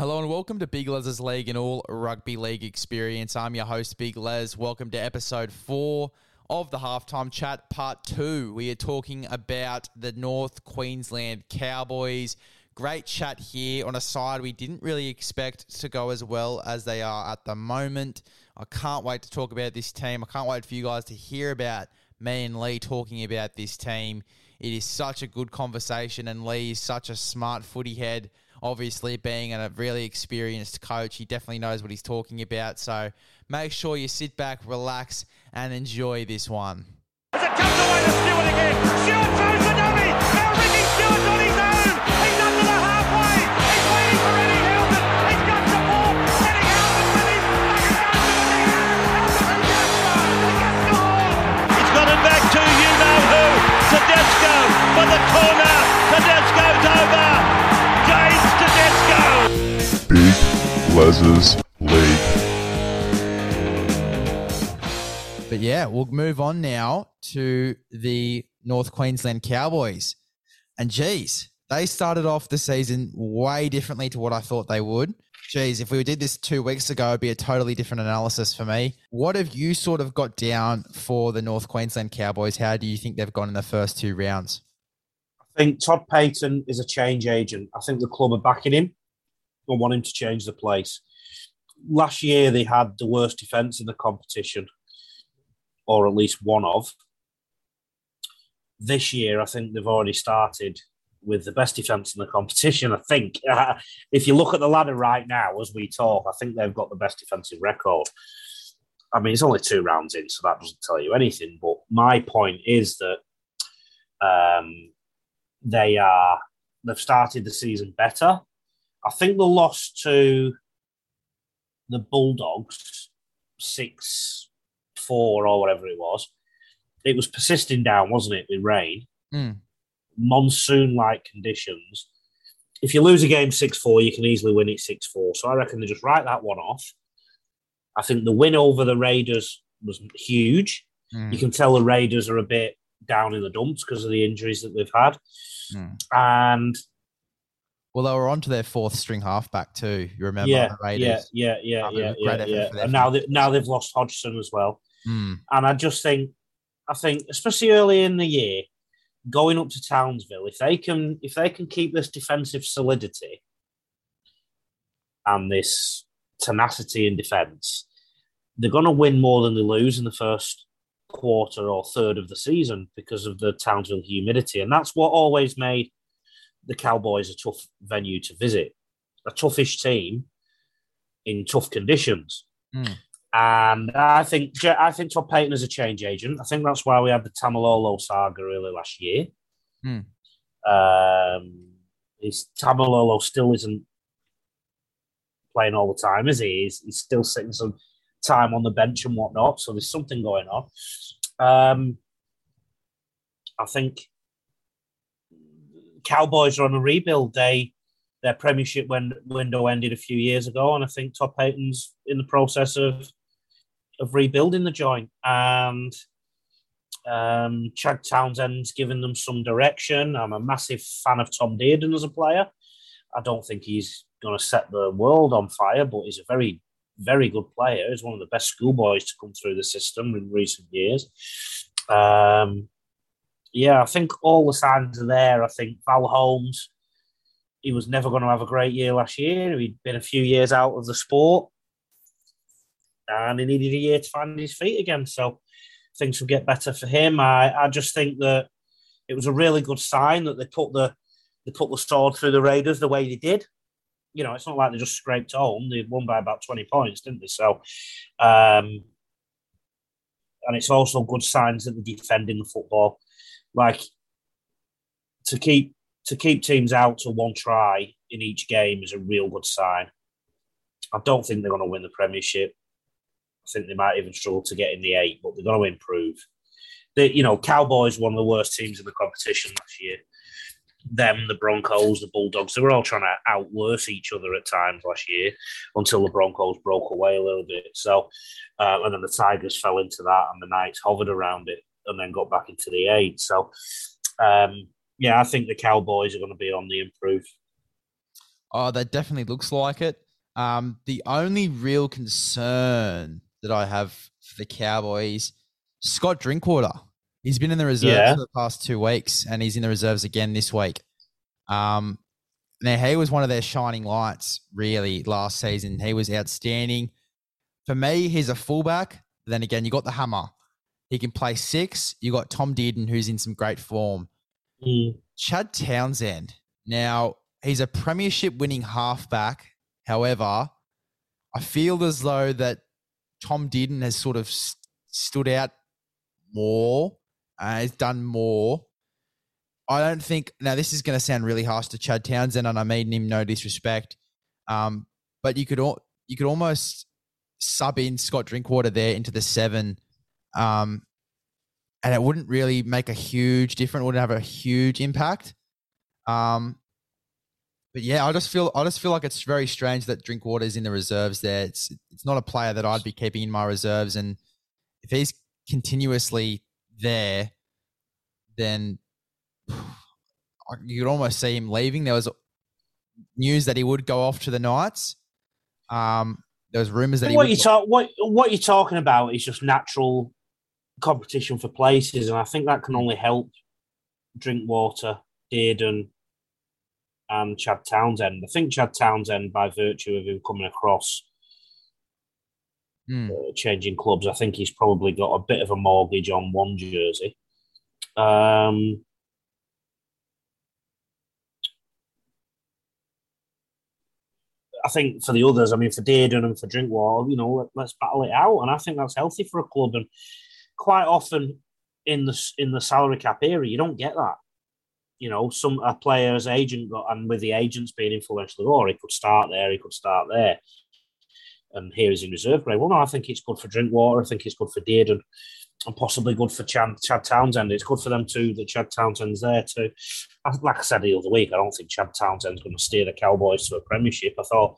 Hello and welcome to Big Les's League and all rugby league experience. I'm your host, Big Les. Welcome to episode four of the halftime chat, part two. We are talking about the North Queensland Cowboys. Great chat here. On a side, we didn't really expect to go as well as they are at the moment. I can't wait to talk about this team. I can't wait for you guys to hear about me and Lee talking about this team. It is such a good conversation, and Lee is such a smart footy head obviously being a really experienced coach, he definitely knows what he's talking about. So make sure you sit back, relax, and enjoy this one. As it comes away to Stewart again. Stewart throws the dummy. Big League. But yeah, we'll move on now to the North Queensland Cowboys. And geez, they started off the season way differently to what I thought they would. Geez, if we did this two weeks ago, it'd be a totally different analysis for me. What have you sort of got down for the North Queensland Cowboys? How do you think they've gone in the first two rounds? I think Todd Payten is a change agent. I think the club are backing him and want him to change the place. Last year, they had the worst defence in the competition, or at least one of. This year, I think they've already started with the best defence in the competition. I think if you look at the ladder right now as we talk, I think they've got the best defensive record. I mean, it's only two rounds in, so that doesn't tell you anything. But my point is that um, they are they've started the season better. I think the loss to the Bulldogs six four or whatever it was, it was persisting down, wasn't it, with rain, Mm. monsoon like conditions. If you lose a game six four, you can easily win it six four. So I reckon they just write that one off. I think the win over the Raiders was huge. Mm. You can tell the Raiders are a bit down in the dumps because of the injuries that they've had. Mm. And Well, they were on to their fourth string halfback too. You remember yeah, Raiders? yeah, yeah, Um, yeah, yeah, yeah. And now they, now they've lost Hodgson as well. Mm. And I just think, I think, especially early in the year, going up to Townsville, if they can, if they can keep this defensive solidity and this tenacity in defence, they're going to win more than they lose in the first quarter or third of the season because of the Townsville humidity, and that's what always made the Cowboys are a tough venue to visit, a toughish team in tough conditions. Mm. And I think I think Todd Payten is a change agent. I think that's why we had the Taumalolo saga really last year. Hmm. Um, his Taumalolo still isn't playing all the time, is he? He's, he's still sitting some time on the bench and whatnot. So there's something going on. Um, I think Cowboys are on a rebuild. They their premiership win- window ended a few years ago, and I think Todd Payten's in the process of of rebuilding the joint. And um, Chad Townsend's given them some direction. I'm a massive fan of Tom Dearden as a player. I don't think he's going to set the world on fire, but he's a very, very good player. He's one of the best schoolboys to come through the system in recent years. Um, yeah, I think all the signs are there. I think Val Holmes, he was never going to have a great year last year. He'd been a few years out of the sport and he needed a year to find his feet again. So things will get better for him. I, I just think that it was a really good sign that they put the they put the sword through the Raiders the way they did. You know, it's not like they just scraped home. They won by about 20 points, didn't they? So um and it's also good signs that they're defending the football. Like to keep to keep teams out to one try in each game is a real good sign. I don't think they're going to win the Premiership. I think they might even struggle to get in the eight, but they're going to improve. The you know Cowboys one of the worst teams in the competition last year. Them, the Broncos, the Bulldogs, they were all trying to outworse each other at times last year until the Broncos broke away a little bit. So, uh, and then the Tigers fell into that, and the Knights hovered around it and then got back into the eight. So, um, yeah, I think the Cowboys are going to be on the improve. Oh, that definitely looks like it. Um, the only real concern that I have for the Cowboys, Scott Drinkwater. He's been in the reserves Yeah. for the past two weeks, and he's in the reserves again this week. Um, now he was one of their shining lights, really, last season. He was outstanding. For me, he's a fullback. Then again, you got the hammer. He can play six. You got Tom Dearden, who's in some great form. Mm. Chad Townsend. Now, he's a premiership winning halfback. However, I feel as though that Tom Dearden has sort of s- stood out more, uh, has done more. I don't think, now this is going to sound really harsh to Chad Townsend, and I mean him no disrespect, um, but you could, al- you could almost sub in Scott Drinkwater there into the seven um, and it wouldn't really make a huge difference. Wouldn't have a huge impact. Um, but yeah, I just feel I just feel like it's very strange that Drinkwater is in the reserves. There, it's it's not a player that I'd be keeping in my reserves, and if he's continuously there, then you could almost see him leaving. There was news that he would go off to the Knights. Um, there was rumors that he what would you talk what what you're talking about is just natural competition for places, and I think that can only help Drinkwater, Dearden, and Chad Townsend. I think Chad Townsend, by virtue of him coming across, Hmm. uh, changing clubs, I think he's probably got a bit of a mortgage on one jersey. Um, I think for the others, I mean, for Dearden and for Drinkwater, you know, let, let's battle it out, and I think that's healthy for a club. And quite often in the in the salary cap era, you don't get that. You know, some a player's agent got, and with the agents being influential, or oh, he could start there, he could start there, and here is in reserve grade. Well, no, I think it's good for Drinkwater. I think it's good for Dearden, and possibly good for Chad, Chad Townsend. It's good for them too that Chad Townsend's there too. Like I said the other week, I don't think Chad Townsend's going to steer the Cowboys to a premiership. I thought,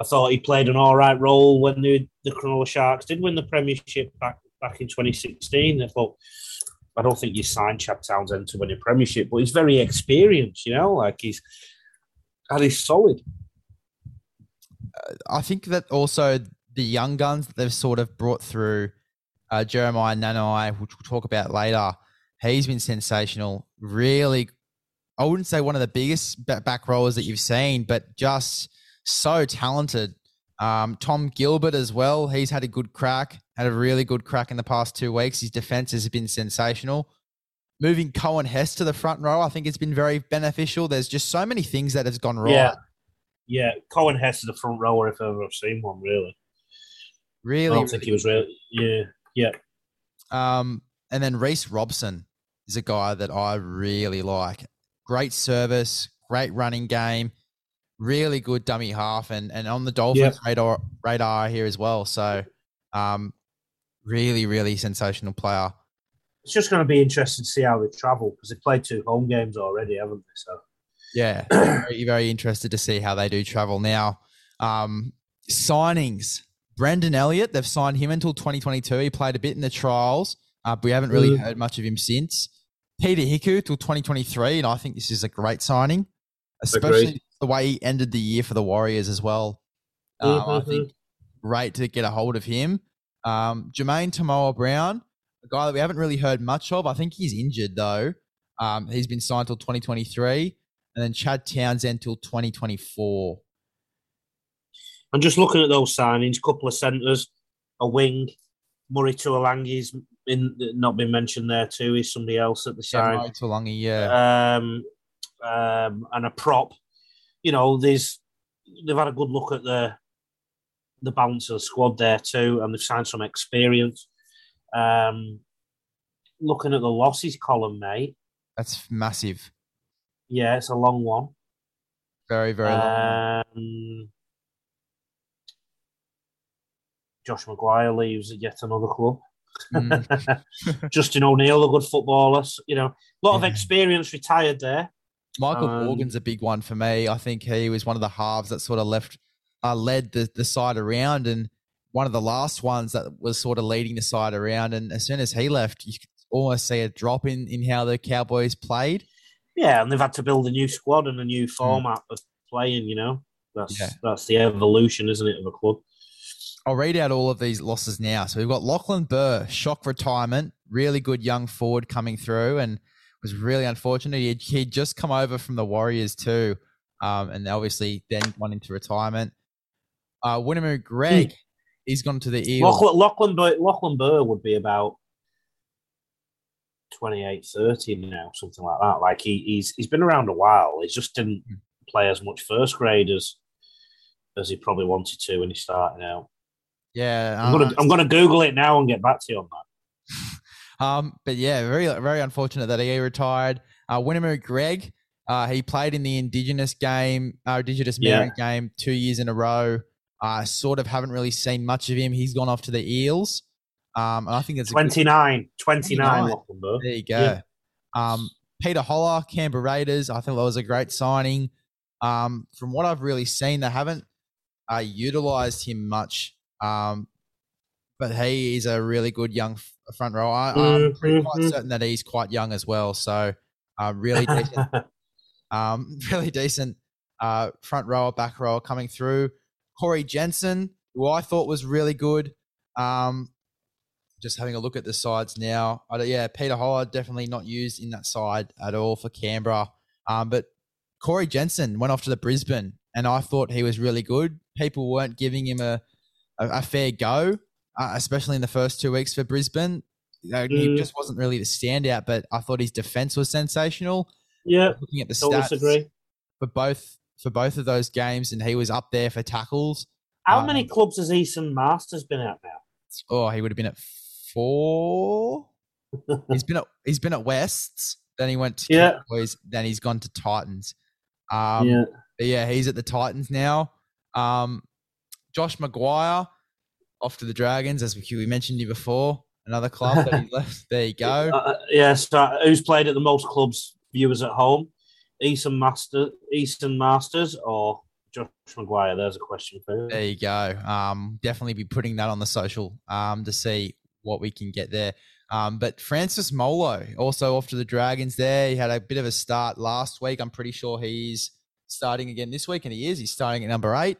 I thought he played an all right role when the the Cronulla Sharks did win the premiership back back in 2016. I thought. I don't think you signed Chad Townsend to win a premiership, but he's very experienced, you know, like he's and he's solid. I think that also the young guns that they've sort of brought through, uh, Jeremiah Nanai, which we'll talk about later, he's been sensational. Really, I wouldn't say one of the biggest back rollers that you've seen, but just so talented. Um, Tom Gilbert as well. He's had a good crack, had a really good crack in the past two weeks. His defense has been sensational. Moving Coen Hess to the front row, I think it's been very beneficial. There's just so many things that has gone wrong. Yeah. Yeah, Coen Hess is the front rower if ever I've seen one, really. Really, I don't think he was really, yeah, yeah. Um, and then Reece Robson is a guy that I really like. Great service, great running game, really good dummy half, and and on the Dolphins radar radar here as well. So, um, really, really sensational player. It's just going to be interesting to see how they travel because they played two home games already, haven't they? So, Yeah, very, very interested to see how they do travel now. Um, signings. Brendan Elliot, they've signed him until 2022. He played a bit in the trials, uh, but we haven't really Mm. heard much of him since. Peter Hiku till 2023, and I think this is a great signing, especially Agreed. the way he ended the year for the Warriors as well. Uh, I Mhm. think great to get a hold of him. Um, Jamayne Taunoa Brown, a guy that we haven't really heard much of. I think he's injured though. Um, he's been signed till 2023, and then Chad Townsend till 2024. I'm just looking at those signings. Couple of centres, a wing. Murray Taulagi's in not been mentioned there too. He's somebody else at the Yeah, side. Mo Taulagi, yeah. um, um, and a prop. You know, there's they've had a good look at the the balance of the squad there too, and they've signed some experience. Um, looking at the losses column, mate. That's massive. Yeah, it's a long one. Very, very long. Um, Josh McGuire leaves at yet another club. Mm. Justin O'Neill, a good footballer. You know, a lot of experience retired there. Michael um, Morgan's a big one for me. I think he was one of the halves that sort of left, uh, led the, the side around, and one of the last ones that was sort of leading the side around. And as soon as he left, you could almost see a drop in in how the Cowboys played. Yeah, and they've had to build a new squad and a Hmm. new format of playing. You know, That's Yeah. that's the evolution, isn't it, of a club? I'll read out all of these losses now. So we've got Lachlan Burr, shock retirement, really good young forward coming through, and was really unfortunate. He'd, he'd just come over from the Warriors too, um, and obviously then gone into retirement. Uh, Wiremu Greig, he's gone to the Eels. Lachlan, Lachlan, Burr, Lachlan Burr would be about 28, 30 now, something like that. Like he, he's he's been around a while. He just didn't play as much first grade as as he probably wanted to when he started out. Yeah, I'm gonna uh, I'm gonna Google it now and get back to you on that. Um, but yeah, very very unfortunate that he retired. Uh, Wiremu Greig, uh, he played in the Indigenous game, uh, Indigenous Yeah. Game, two years in a row. I sort of haven't really seen much of him. He's gone off to the Eels. Um, and I think it's a good- 29, 29, 29. There you go. Yeah. Um, Peter Hola, Canberra Raiders. I think that was a great signing. Um, from what I've really seen, they haven't uh, utilized him much. Um, but he is a really good young front row. I, I'm pretty quite certain that he's quite young as well. So uh, really decent, um, really decent uh, front rower, back rower coming through. Corey Jensen, who I thought was really good. Um, just having a look at the sides now. I don't- yeah, Peter Hola definitely not used in that side at all for Canberra. Um, but Corey Jensen went off to the Brisbane, and I thought he was really good. People weren't giving him a a, a fair go, uh, especially in the first two weeks for Brisbane. He Mm. just wasn't really the standout, but I thought his defense was sensational. yeah, Looking at the don't stats disagree. for both for both of those games, and he was up there for tackles. How Um, many clubs has Esan Marsters been at now? Oh, he would have been at four. he's been at he's been at Wests. Then he went to Yeah. Cowboys. Then he's gone to Titans. Um, yeah, yeah, he's at the Titans now. Um, Josh McGuire off to the Dragons, as we, we mentioned you before. Another club that he left. There you go. Uh, yeah. So who's played at the most clubs? Viewers at home, Esan Marster, Esan Marsters, or Josh McGuire? There's a question for you. There you go. Um, definitely be putting that on the social um, to see what we can get there. Um, but Francis Molo also off to the Dragons there. He had a bit of a start last week. I'm pretty sure he's starting again this week, and he is. He's starting at number eight.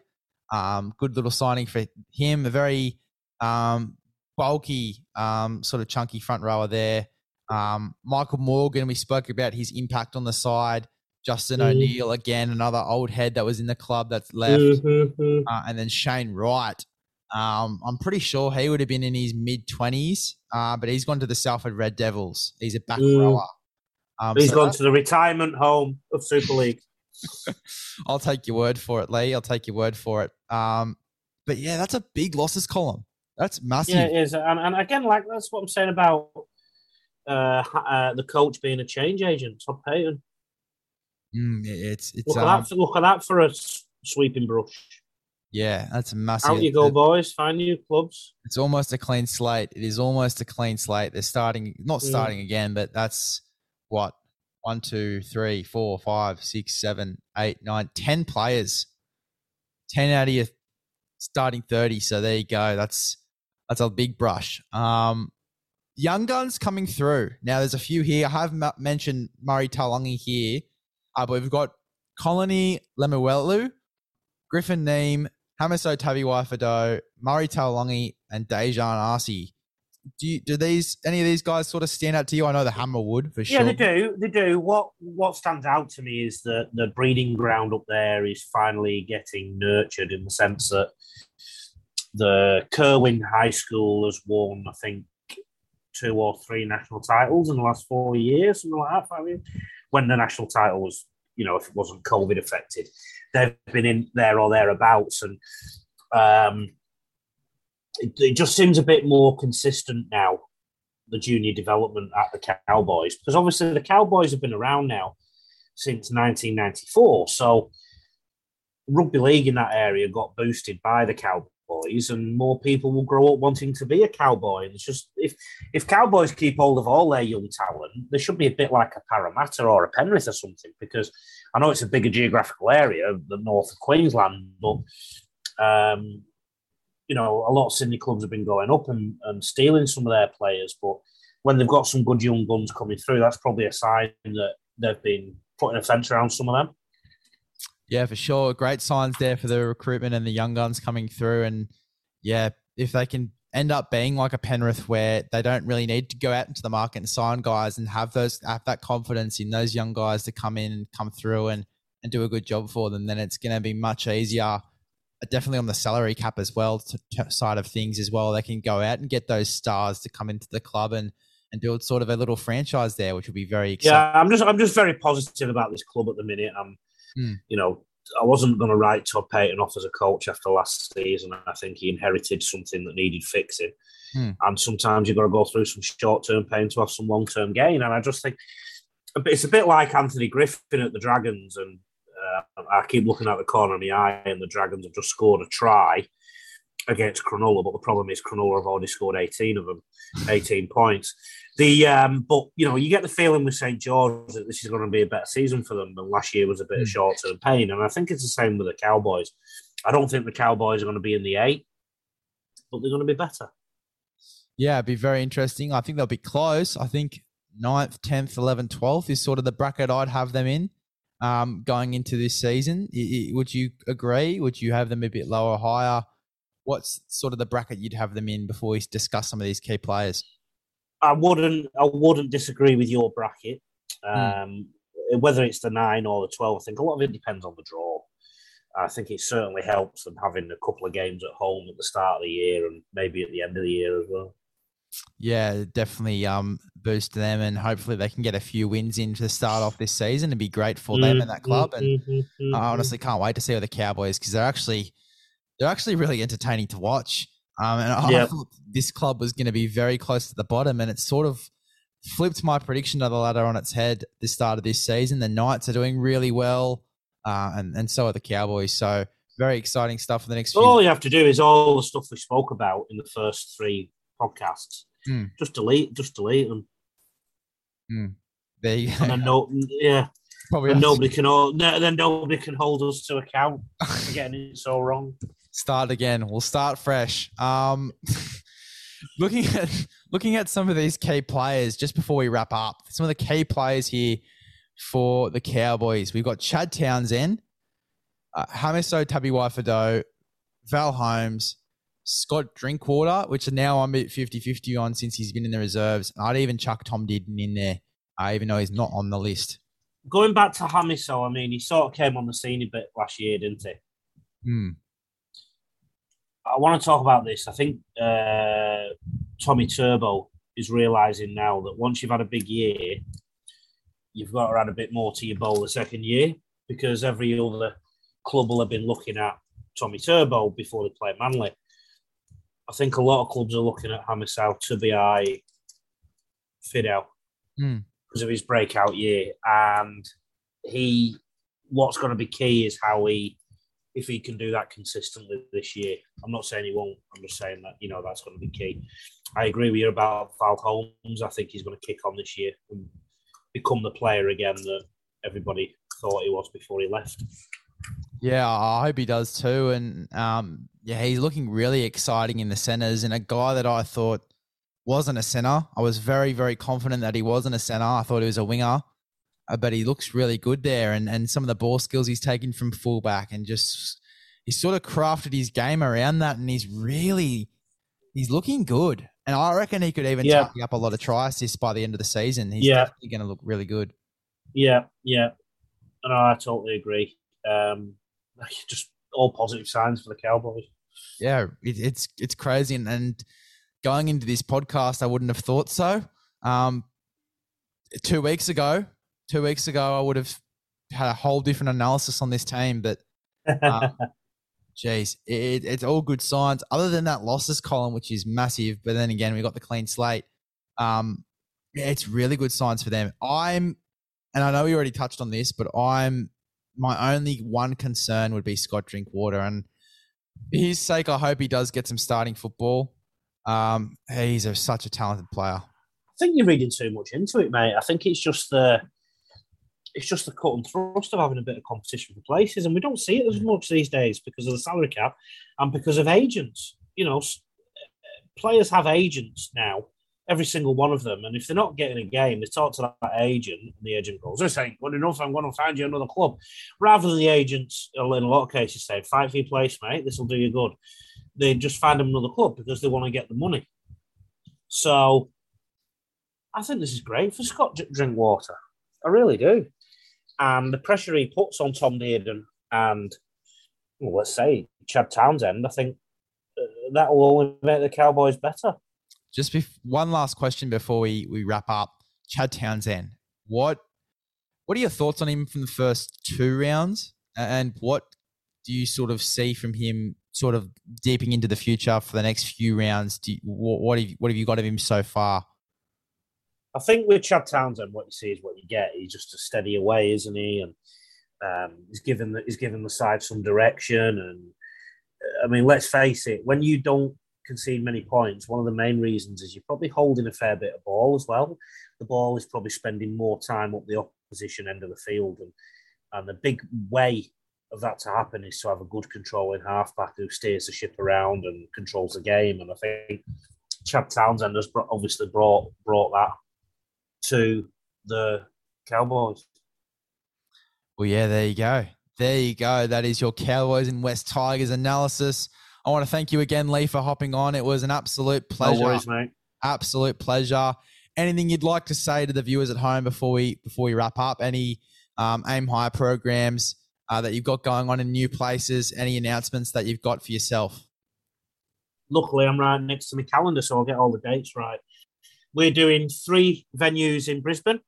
Um, good little signing for him. A very um, bulky, um, sort of chunky front rower there. Um, Michael Morgan, we spoke about his impact on the side. Justin Mhm. O'Neill, again, another old head that was in the club that's left Mhm. uh, and then Shane Wright. Um, I'm pretty sure he would have been in his mid 20s, uh, but he's gone to the Salford Red Devils. He's a back Mm. rower. Um, He's so gone to the retirement home of Super League. I'll take your word for it, Lee. I'll take your word for it. Um, but yeah, that's a big losses column. That's massive. Yeah, it is, and, and again, like that's what I'm saying about uh, uh, the coach being a change agent, Todd Payten. Mm, it- it's it's Look um, at that! For, look at that for a sweeping brush. yeah, that's a massive. Out you go, boys! Find new clubs. It's almost a clean slate. It is almost a clean slate. They're starting, not Mm. starting again, but that's what one, two, three, four, five, six, seven, eight, nine, ten players. Ten out of your starting thirty. So there you go. That's that's a big brush. Um, young guns coming through. Now there's a few here. I have m- mentioned Murray Taulagi here, uh, but we've got Colony Lemuelu, Griffin Neame, Hamiso Tabuai-Fidow, Murray Taulagi, and Daejarn Asi. Do you, do these any of these guys sort of stand out to you? I know the Hammer would for sure. Yeah, they do. They do. What What stands out to me is that the breeding ground up there is finally getting nurtured in the sense that the Kirwan High School has won, I think, two or three national titles in the last four years, something like that. Five years. When the national title was, you know, if it wasn't COVID affected, they've been in there or thereabouts, and um, it, it just seems a bit more consistent now the junior development at the Cowboys because obviously the Cowboys have been around now since 1994. So rugby league in that area got boosted by the Cowboys, and more people will grow up wanting to be a Cowboy. And it's just if if Cowboys keep hold of all their young talent, they should be a bit like a Parramatta or a Penrith or something. Because I know it's a bigger geographical area, the north of Queensland, but um, you know, a lot of Sydney clubs have been going up and, and stealing some of their players, but when they've got some good young guns coming through, that's probably a sign that they've been putting a fence around some of them. Yeah, for sure. Great signs there for the recruitment and the young guns coming through. And yeah, if they can end up being like a Penrith where they don't really need to go out into the market and sign guys and have those have that confidence in those young guys to come in and come through and, and do a good job for them, then it's going to be much easier. uh, Definitely on the salary cap as well, to, to side of things as well. They can go out and get those stars to come into the club and and build sort of a little franchise there, which would be very exciting. Yeah, I'm just I'm just very positive about this club at the minute. I'm, Hmm. you know, I wasn't going to write Todd Payten off as a coach after last season. I think he inherited something that needed fixing, Hmm. and sometimes you've got to go through some short term pain to have some long term gain. And I just think it's a bit like Anthony Griffin at the Dragons, and uh, I keep looking out the corner of my eye, and the Dragons have just scored a try against Cronulla, but the problem is Cronulla have already scored 18 of them, 18 points. The um, but you know you get the feeling with St George that this is going to be a better season for them than last year was a bit of Mm. short term pain, and I think it's the same with the Cowboys. I don't think the Cowboys are going to be in the eight, but they're going to be better. Yeah, it'd be very interesting. I think they'll be close. I think 9th, 10th, 11th, 12th is sort of the bracket I'd have them in um, going into this season. Would you agree? Would you have them a bit lower, higher? What's sort of the bracket you'd have them in before we discuss some of these key players? I wouldn't I wouldn't disagree with your bracket. Um, Whether it's the nine or the twelve, I think a lot of it depends on the draw. I think it certainly helps them having a couple of games at home at the start of the year and maybe at the end of the year as well. Yeah, definitely um, boost them, and hopefully they can get a few wins in to start off this season It'd be great for them and that club. And Mhm, mhm, I honestly can't wait to see the Cowboys because they're actually they're actually really entertaining to watch. Um, and I Yeah. thought this club was going to be very close to the bottom, and it sort of flipped my prediction of the ladder on its head. The start of this season, the Knights are doing really well, uh, and and so are the Cowboys. So very exciting stuff for the next few. All you have to do is all the stuff we spoke about in the first three podcasts. Hmm. Just delete, just delete them, there you and then no, yeah, Probably and to nobody can hold, then nobody can hold us to account for getting it so wrong. Start again. We'll start fresh. Um, looking at looking at some of these key players just before we wrap up. Some of the key players here for the Cowboys. We've got Chad Townsend, uh, Hamiso Tabuai Val Holmes, Scott Drinkwater, which now I'm at 50-50 on since he's been in the reserves. And I'd even chuck Tom Dearden in there, uh, even though he's not on the list. Going back to Hamiso, I mean, he sort of came on the scene a bit last year, didn't he? Hmm. I want to talk about this. I think uh, Tommy Turbo is realizing now that once you've had a big year, you've got to add a bit more to your bowl the second year because every other club will have been looking at Tommy Turbo before they play Manly. I think a lot of clubs are looking at Hamisau, Tubiai, Fidel Hmm. because of his breakout year. And he, what's going to be key is how he if he can do that consistently this year. I'm not saying he won't. I'm just saying that you know that's going to be key. I agree with you about Val Holmes. I think he's going to kick on this year and become the player again that everybody thought he was before he left. Yeah, I hope he does too. And um, yeah, he's looking really exciting in the centers and a guy that I thought wasn't a center. I was very, very confident that he wasn't a center. I thought he was a winger, uh, but he looks really good there. And, and some of the ball skills he's taken from fullback and just he's sort of crafted his game around that. And he's really, he's looking good. And I reckon he could even Yeah. up a lot of try assists by the end of the season. He's Yeah. definitely going to look really good. Yeah, yeah. No, I totally agree. Um, just all positive signs for the Cowboys. yeah, it, it's it's crazy, and, and going into this podcast, I wouldn't have thought so. Um, two weeks ago, two weeks ago, I would have had a whole different analysis on this team, but uh, geez, it, it's all good signs. Other than that losses column, which is massive, but then again, we got the clean slate. Um, it's really good signs for them. I'm, and I know we already touched on this, but I'm my only one concern would be Scott Drinkwater, and for his sake, I hope he does get some starting football. Um, he's a, such a talented player. I think you're reading too much into it, mate. I think it's just the it's just the cut and thrust of having a bit of competition for places, and we don't see it as much these days because of the salary cap and because of agents. You know, players have agents now every single one of them. And if they're not getting a game, they talk to that agent, and the agent goes, "This ain't good enough. I'm going to find you another club." Rather than the agents, uh, in a lot of cases, say, "Fight for your place, mate. This will do you good." They just find them another club because they want to get the money. So, I think this is great for Scott Drinkwater. I really do. And the pressure he puts on Tom Dearden and, well, let's say, Chad Townsend, I think uh, that will only make the Cowboys better. Just bef- one last question before we, we wrap up. Chad Townsend, what what are your thoughts on him from the first two rounds, and what do you sort of see from him, sort of deeping into the future for the next few rounds? You, what, what have you, what have you got of him so far? I think with Chad Townsend, what you see is what you get. He's just a steady away, isn't he? And um, he's given the, he's given the side some direction. And I mean, let's face it, when you don't concede many points, one of the main reasons is you're probably holding a fair bit of ball as well. The ball is probably spending more time up the opposition end of the field, and and the big way of that to happen is to have a good controlling halfback who steers the ship around and controls the game. And I think Chad Townsend has obviously brought brought that to the Cowboys. Well, yeah, there you go. There you go. That is your Cowboys and West Tigers analysis. I want to thank you again, Lee, for hopping on. It was an absolute pleasure. No worries, mate. Absolute pleasure. Anything you'd like to say to the viewers at home before we before we wrap up? Any um, aim higher programs uh, that you've got going on in new places? Any announcements that you've got for yourself? Luckily, I'm right next to my calendar, so I'll get all the dates right. We're doing three venues in Brisbane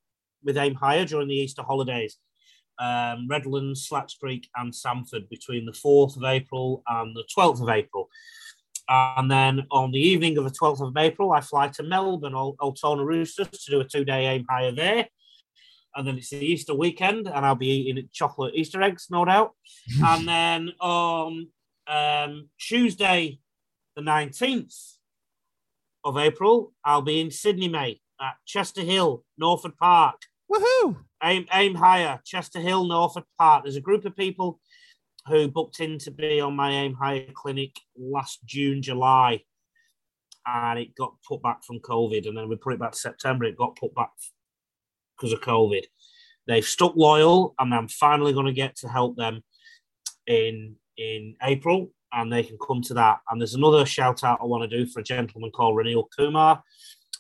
with Aim Higher during the Easter holidays. Um, Redlands, Slacks Creek, and Samford between the 4th of April and the 12th of April. And then on the evening of the 12th of April, I fly to Melbourne, Altona Roosters, to do a two day aim higher there. And then it's the Easter weekend, and I'll be eating chocolate Easter eggs, no doubt. and then on um, Tuesday, the 19th, of April, I'll be in Sydney, mate, at Chester Hill, Norfolk Park. Woohoo! Aim, aim higher, Chester Hill, Norfolk Park. There's a group of people who booked in to be on my Aim Higher clinic last June, July, and it got put back from COVID. And then we put it back to September. It got put back because of COVID. They've stuck loyal, and I'm finally going to get to help them in in April and they can come to that. And there's another shout out I want to do for a gentleman called Ranil Kumar,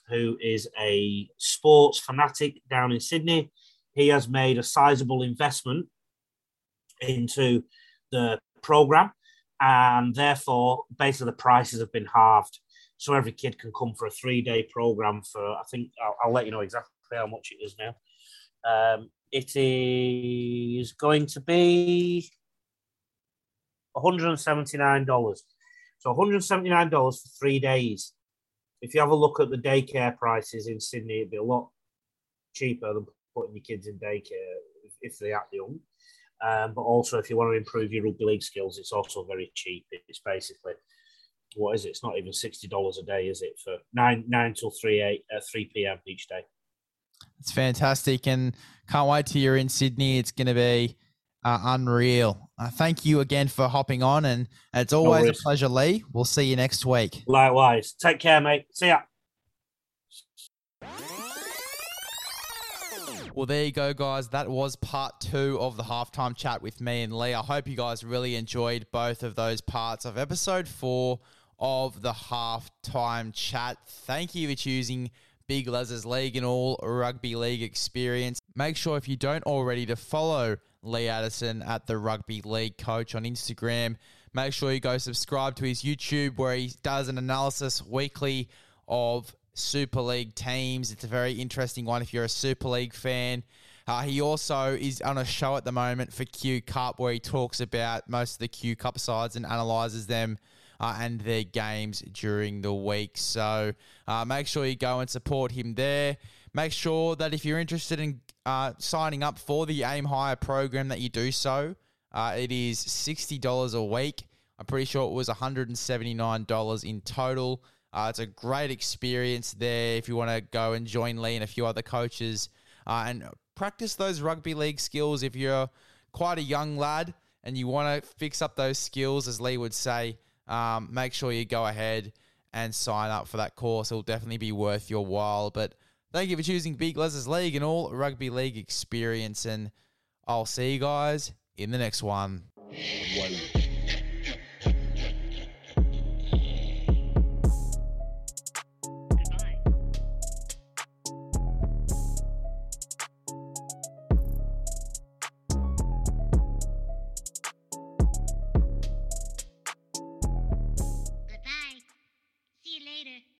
who is a sports fanatic down in Sydney. He has made a sizable investment into the program, and therefore, basically, the prices have been halved. So every kid can come for a three day program for, I think, I'll, I'll, let you know exactly how much it is now. Um, it is going to be $179. So $179 for three days. If you have a look at the daycare prices in Sydney, it'd be a lot cheaper than putting your kids in daycare if, they are young. Um, but also, if you want to improve your rugby league skills, it's also very cheap. It's basically what is it? It's not even sixty dollars a day, is it? For nine nine till three eight uh, three p.m. each day. It's fantastic, and can't wait till you're in Sydney. It's going to be uh, unreal. Uh, thank you again for hopping on, and it's always no a pleasure, Lee. We'll see you next week. Likewise. Take care, mate. See ya. Well, there you go, guys. That was part two of the halftime chat with me and Lee. I hope you guys really enjoyed both of those parts of episode four of the halftime chat. Thank you for choosing Big Les's League and all rugby league experience. Make sure if you don't already to follow Lee Addison at the Rugby League Coach on Instagram. Make sure you go subscribe to his YouTube where he does an analysis weekly of Super League teams. It's a very interesting one if you're a Super League fan. Uh, he also is on a show at the moment for Q Cup where he talks about most of the Q Cup sides and analyzes them uh, and their games during the week. So uh, make sure you go and support him there. Make sure that if you're interested in uh, signing up for the Aim Higher program, that you do so. Uh, it is $60 a week. I'm pretty sure it was $179 in total. Uh, it's a great experience there if you want to go and join Lee and a few other coaches uh, and practice those rugby league skills. If you're quite a young lad and you want to fix up those skills, as Lee would say, um, make sure you go ahead and sign up for that course. It'll definitely be worth your while. But thank you for choosing Big Les's League and all rugby league experience. And I'll see you guys in the next one. Whoa.